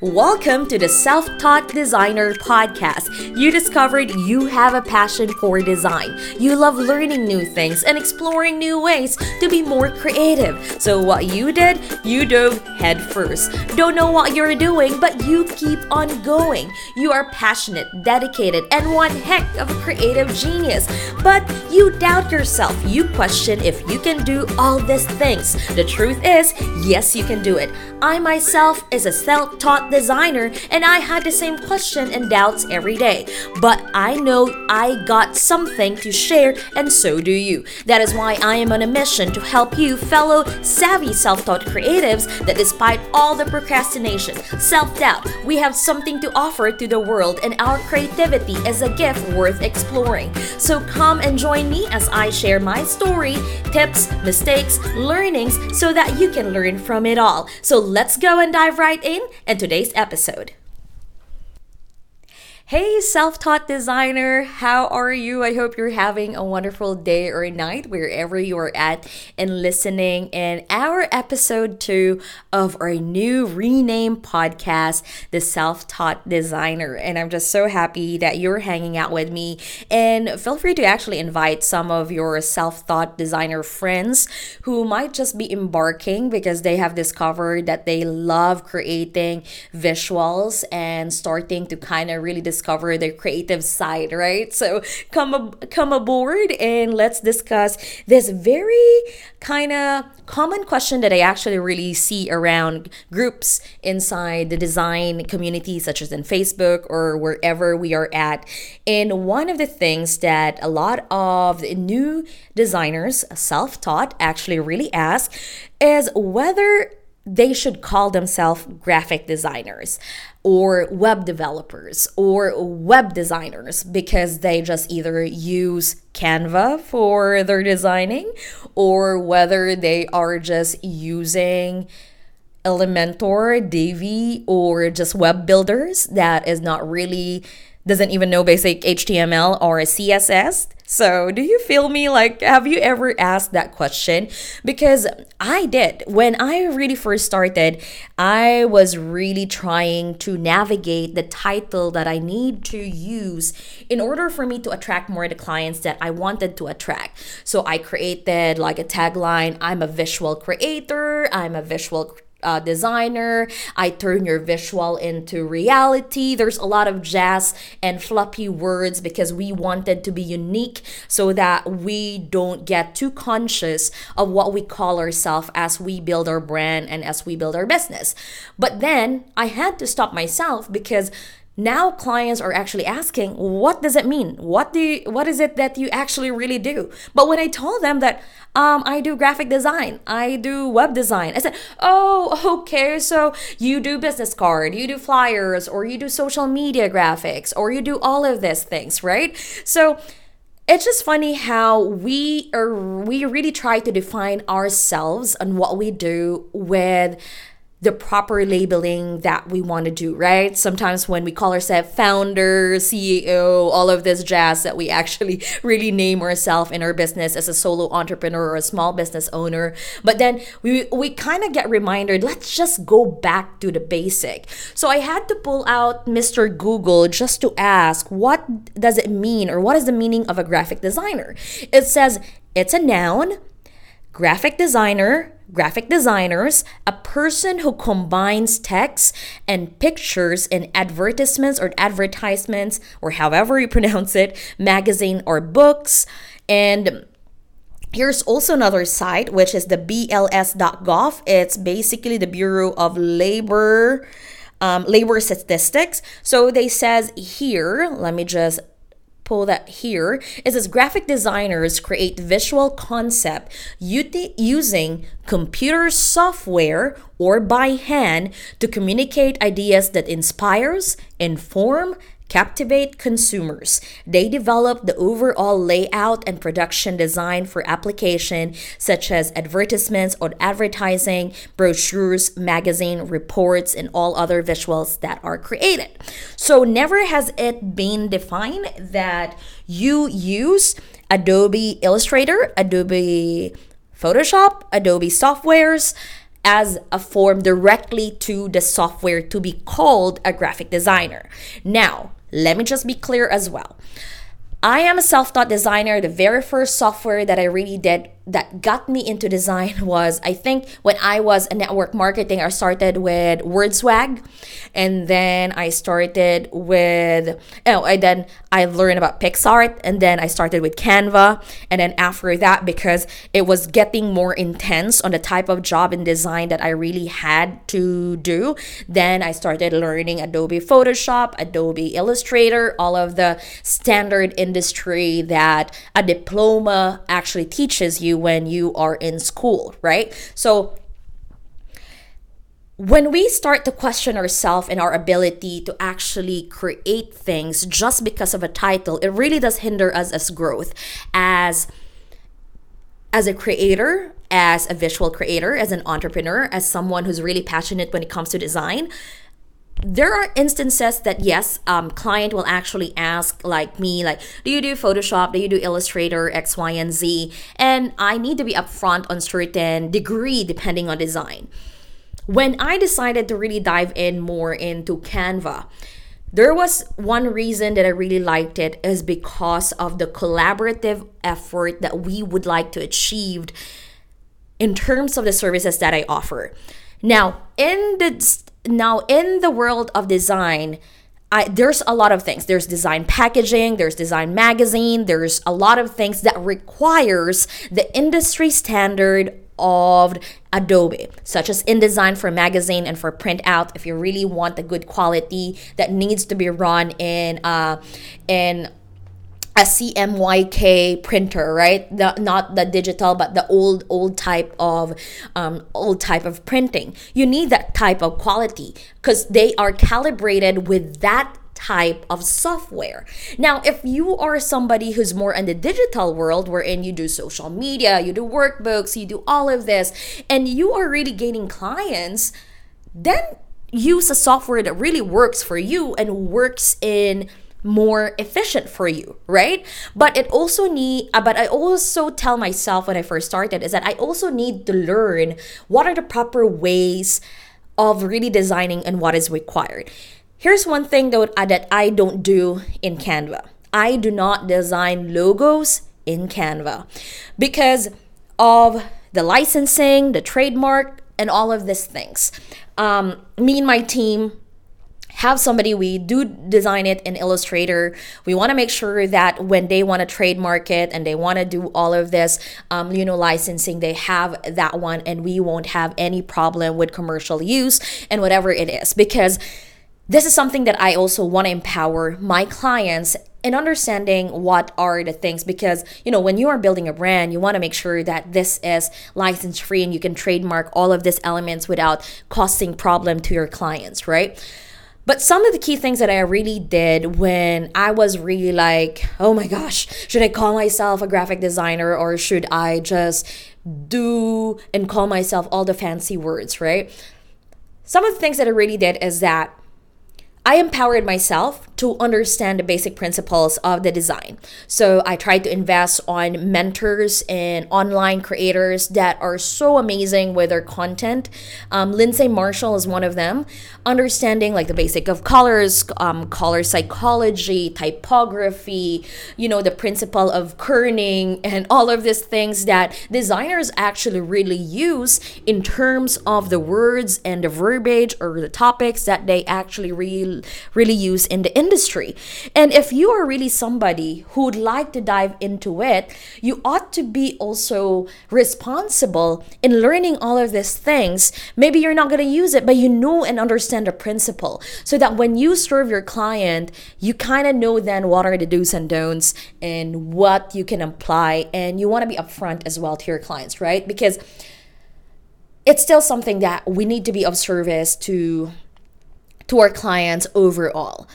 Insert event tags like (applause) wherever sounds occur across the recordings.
Welcome to the Self Taught Designer Podcast. You discovered you have a passion for design. You love learning new things and exploring new ways to be more creative. So, what you did, you dove headfirst. Don't know what you're doing, but you keep on going. You are passionate, dedicated, and one heck of a creative genius. But you doubt yourself. You question if you can do all these things. The truth is, yes, you can do it. I myself is a self taught designer and I had the same question and doubts every day. But I know I got something to share and so do you. That is why I am on a mission to help you, fellow savvy self taught creatives, that despite all the procrastination, self doubt, we have something to offer to the world and our creativity is a gift worth exploring. So come and join me as I share my story, tips, mistakes, learnings so that you can learn from it all. So let's go and dive right in in today's episode. Hey, self taught designer, how are you? I hope you're having a wonderful day or night wherever you are at and listening in our episode two of our new renamed podcast, The Self Taught Designer. And I'm just so happy that you're hanging out with me. And feel free to actually invite some of your self taught designer friends who might just be embarking because they have discovered that they love creating visuals and starting to kind of really discover their creative side, right? So come ab- come aboard and let's discuss this very kind of common question that I actually really see around groups inside the design community, such as in Facebook or wherever we are at. And one of the things that a lot of new designers, self taught, actually really ask is whether they should call themselves graphic designers or web developers or web designers because they just either use Canva for their designing or whether they are just using Elementor, Divi, or just web builders. That is not really doesn't even know basic HTML or CSS. So, do you feel me? Like, have you ever asked that question? Because I did. When I really first started, I was really trying to navigate the title that I need to use in order for me to attract more of the clients that I wanted to attract. So, I created like a tagline I'm a visual creator, I'm a visual uh, designer. I turn your visual into reality. There's a lot of jazz and floppy words because we wanted to be unique so that we don't get too conscious of what we call ourselves as we build our brand and as we build our business. But then I had to stop myself because now clients are actually asking what does it mean? What do you, what is it that you actually really do? But when i told them that um, i do graphic design i do web design i said oh (laughs) okay so you do business card you do flyers or you do social media graphics or you do all of these things right? So it's just funny how we are we really try to define ourselves and what we do with the proper labeling that we want to do, right? Sometimes when we call ourselves founder, CEO, all of this jazz that we (laughs) actually really name ourselves in our business as a solo entrepreneur or a small business owner. But then we we kind of get reminded, let's just go back to the basic. So I had to pull out Mr. Google just to ask, what does it mean or what is the meaning of a graphic designer? It says it's a noun, graphic designer graphic designers, a person who combines text and pictures in advertisements or advertisements, or however you pronounce it, magazine or books. And Here's also another site, which is the BLS.gov. It's basically the Bureau of Labor um, labor statistics. So they says here, let me just pull that here. Is as graphic designers create visual concept using computer software or by hand to communicate ideas that inspires, inform, captivate consumers. They develop the overall layout and production design for application such as advertisements or advertising, brochures, magazine reports, and all other visuals that are created. So never has it been defined that you use Adobe Illustrator, Adobe Photoshop, Adobe softwares, as a form directly to the software to be called a graphic designer. Now, let me just be clear as well. I am a self taught designer. The very first software that I really did that got me into design (laughs) was I think when I was a network marketing, I started with WordSwag, and then I started with oh, I then I learned about PicsArt, and then I started with Canva, and then after that, because it was getting more intense on the type of job in design that I really had to do, then I started learning Adobe Photoshop, Adobe Illustrator, all of the standard industry that a diploma actually teaches you when you are in school, right? So when we start to question ourselves and our ability to actually create things just because of a title, it really does hinder us as growth as as a creator, as a visual creator, as an entrepreneur, as someone who's really passionate when it comes to design there are instances that yes um, client will actually ask like me like do you do photoshop? Do you do illustrator x y and z? And i need to be upfront on certain degree depending on design. When i decided to really dive in more into canva there was one reason that i really liked it is because of the collaborative effort that we would like to achieve in terms of the services that i offer. Now in the now in the world of design I, there's a lot of things there's design packaging there's design magazine there's a lot of things that requires the industry standard of Adobe, such as InDesign for magazine and for print out. If you really want the good quality that needs to be run in uh, in a CMYK printer, right? The, not the digital, but the old old type of um, old type of printing. You need that type of quality because they are calibrated with that type of software. Now, if you are somebody who's more in the digital world, wherein you do social media, you do workbooks, you do all of this, and you are really gaining clients, then use a software that really works for you and works in more efficient for you right? But it also need uh, but i also tell myself when i first started is that i also need to learn what are the proper ways of really designing and what is required. Here's one thing though uh, that i don't do in canva. I do not design logos in canva because of the licensing the trademark and all of these things. Um, me and my team have somebody we do design it in illustrator. We want to make sure that when they want to trademark it and they want to do all of this um, you know licensing they have that one and we won't have any problem with commercial use and whatever it is. Because this is something that I also want to empower my clients in understanding what are the things. Because you know when you are building a brand you want to make sure that this is license free and you can trademark all of these elements without causing problem to your clients right but some of the key things that I really did when I was really like, oh my gosh, should I call myself a graphic designer or should I just do and call myself all the fancy words, right? Some of the things that I really did is that I empowered myself to understand the basic principles of the design. So I tried to invest on mentors and online creators that are so amazing with their content. Um, Lindsay Marshall is one of them. Understanding like the basic of colors, um, color psychology, typography, you know, the principle of kerning, and (laughs) all of these things that designers actually really use in terms of the words and the verbiage or the topics that they actually really really use in the industry. And if you are really somebody who would like to dive into it, you ought to be also responsible in learning all of these things. Maybe you're not going to use it, but you know and understand the principle so that when you serve your client, you kind of know then what are the do's and don'ts and what you can apply. And you want to be upfront as well to your clients, right? Because it's still something that we need to be of service to to our clients overall.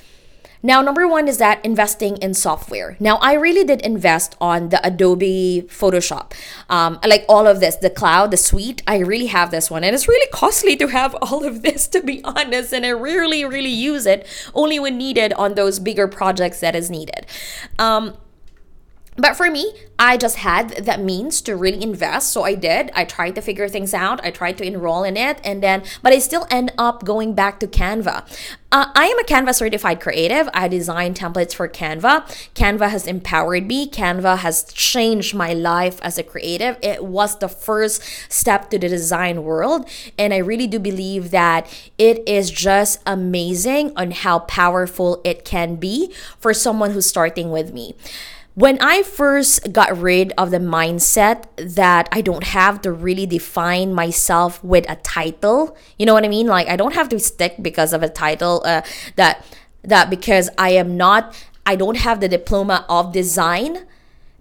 Now, number one is that investing in software. Now, I really did invest on the Adobe Photoshop. Um, like all of this, the cloud, the suite, I really have this one. And it's really costly to have (laughs) all of this, to be honest. And I rarely, really use it, only when needed on those bigger projects that is needed. Um, but for me, I just had that means to really invest. So I did. I tried to figure things out. I tried to enroll in it. And then, but I still end up going back to Canva. Uh, I am a Canva certified creative. I design templates for Canva. Canva has empowered me. Canva has changed my life as a creative. It was the first step to the design world. And I really do believe that it is just amazing on how powerful it can be for someone who's starting with me when I first got rid of the mindset that I don't have to really define myself with a title, you know what I mean? Like I don't have to stick because of a title uh, that that because I am not I don't have the diploma of design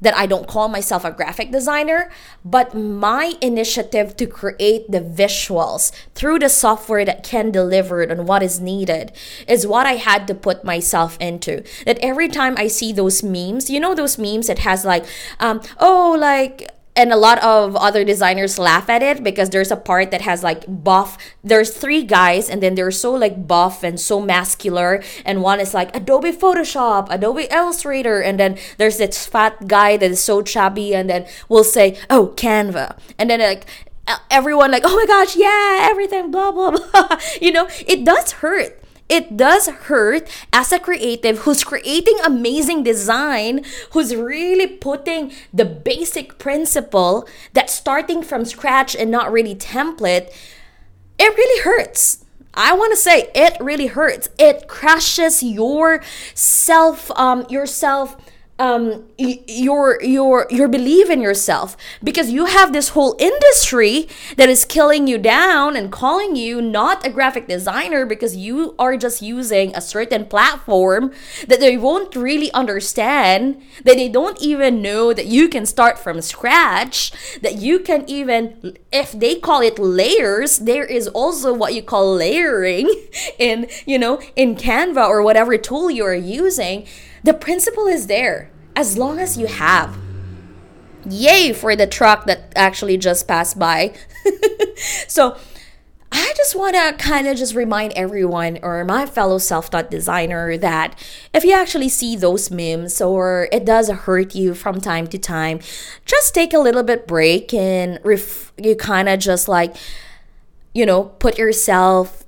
that I don't call myself a graphic designer, but my initiative to create the visuals through the software that can deliver it and what is needed is what I had to put myself into. That every time I see those memes, you know, those memes that has like, um, oh, like, and a lot of other designers laugh at it because there's a part that has like buff. There's three guys and then they're so like buff and so muscular and one is like adobe photoshop adobe illustrator and then there's this fat guy that is so chubby and then we'll say oh canva. And then like everyone like oh my gosh yeah everything blah blah (laughs) blah. You know it does hurt it does hurt as a creative who's creating amazing design, who's really putting the basic principle that starting from scratch and not really template, it really hurts. I want to say it really hurts. It crushes your self um your self um, your your your belief in yourself. Because you have this whole industry that is killing you down and calling you not a graphic designer because you are just using a certain platform that they won't really understand that they don't even know that you can start from scratch that you can even if they call it layers there is also what you call layering in you know in canva or whatever tool you're using. The principle is there as long as you have. Yay for the truck that actually just passed by. (laughs) so, I just want to kind of just remind everyone or my fellow self taught designer that if you actually see those memes or it does hurt you from time to time, just take a little bit break and ref- you kind of just like, you know, put yourself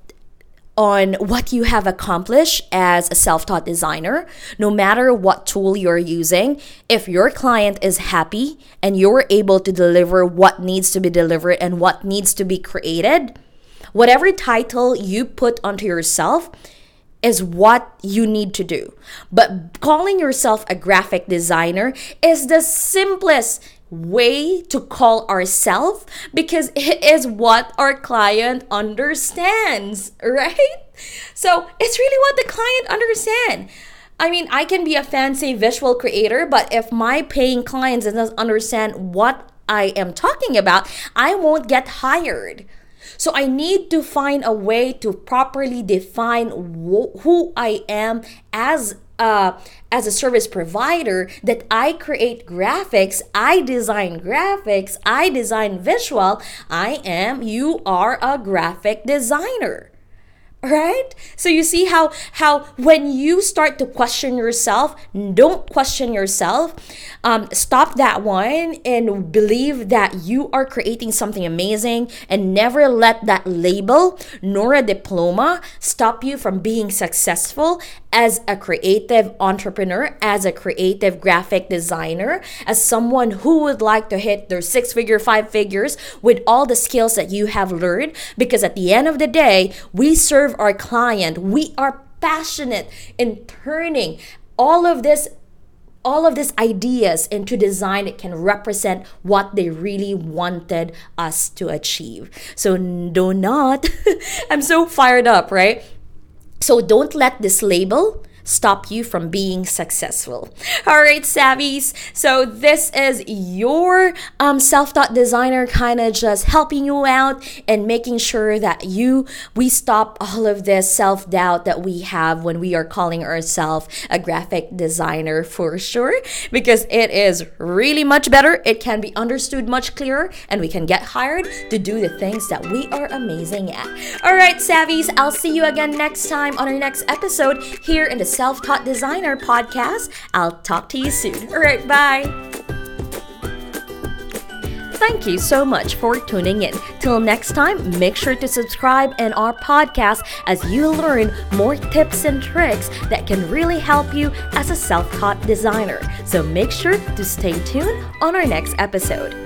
on what you have accomplished as a self taught designer, no matter what tool you're using. If your client is happy and you're able to deliver what needs to be delivered and what needs to be created, whatever title you put onto yourself is what you need to do. But calling yourself a graphic designer is the simplest way to call ourselves because it is what our client understands, (laughs) right? So it's really what the client understand. I mean, I can be a fancy visual creator, but if my paying clients doesn't understand what I am talking about, I won't get hired. So I need to find a way to properly define wh- who I am as as a service provider that I create graphics, I design graphics, I design visual. I am, you are a graphic designer right? So you see how how when you start to question yourself don't question yourself um, stop that one and believe that you are creating something amazing and never let that label nor a diploma stop you from being successful as a creative entrepreneur as a creative graphic designer as someone who would like to hit their six figure five figures with all the skills that you have learned. Because at the end of the day we serve our client. We are passionate in turning all of this all of these ideas into design that can represent what they really wanted us to achieve. So do not (laughs) I'm so fired up, right? So don't let this label stop you from being successful. All right, savvies. So this is your um, self-taught designer kind of just helping you out and making sure that you we stop all of this self-doubt that we have when we are calling ourselves a graphic designer for sure because it is really much better. It can be understood much clearer and we can get hired to do the things that we are amazing at. All right, savvies. I'll see you again next time on our next episode here in the Self Taught Designer podcast. I'll talk to you soon. All right, bye. Thank you so much for tuning in. Till next time, make sure to subscribe in our podcast as you learn more tips and tricks that can really help you as a self taught designer. So make sure to stay tuned on our next episode.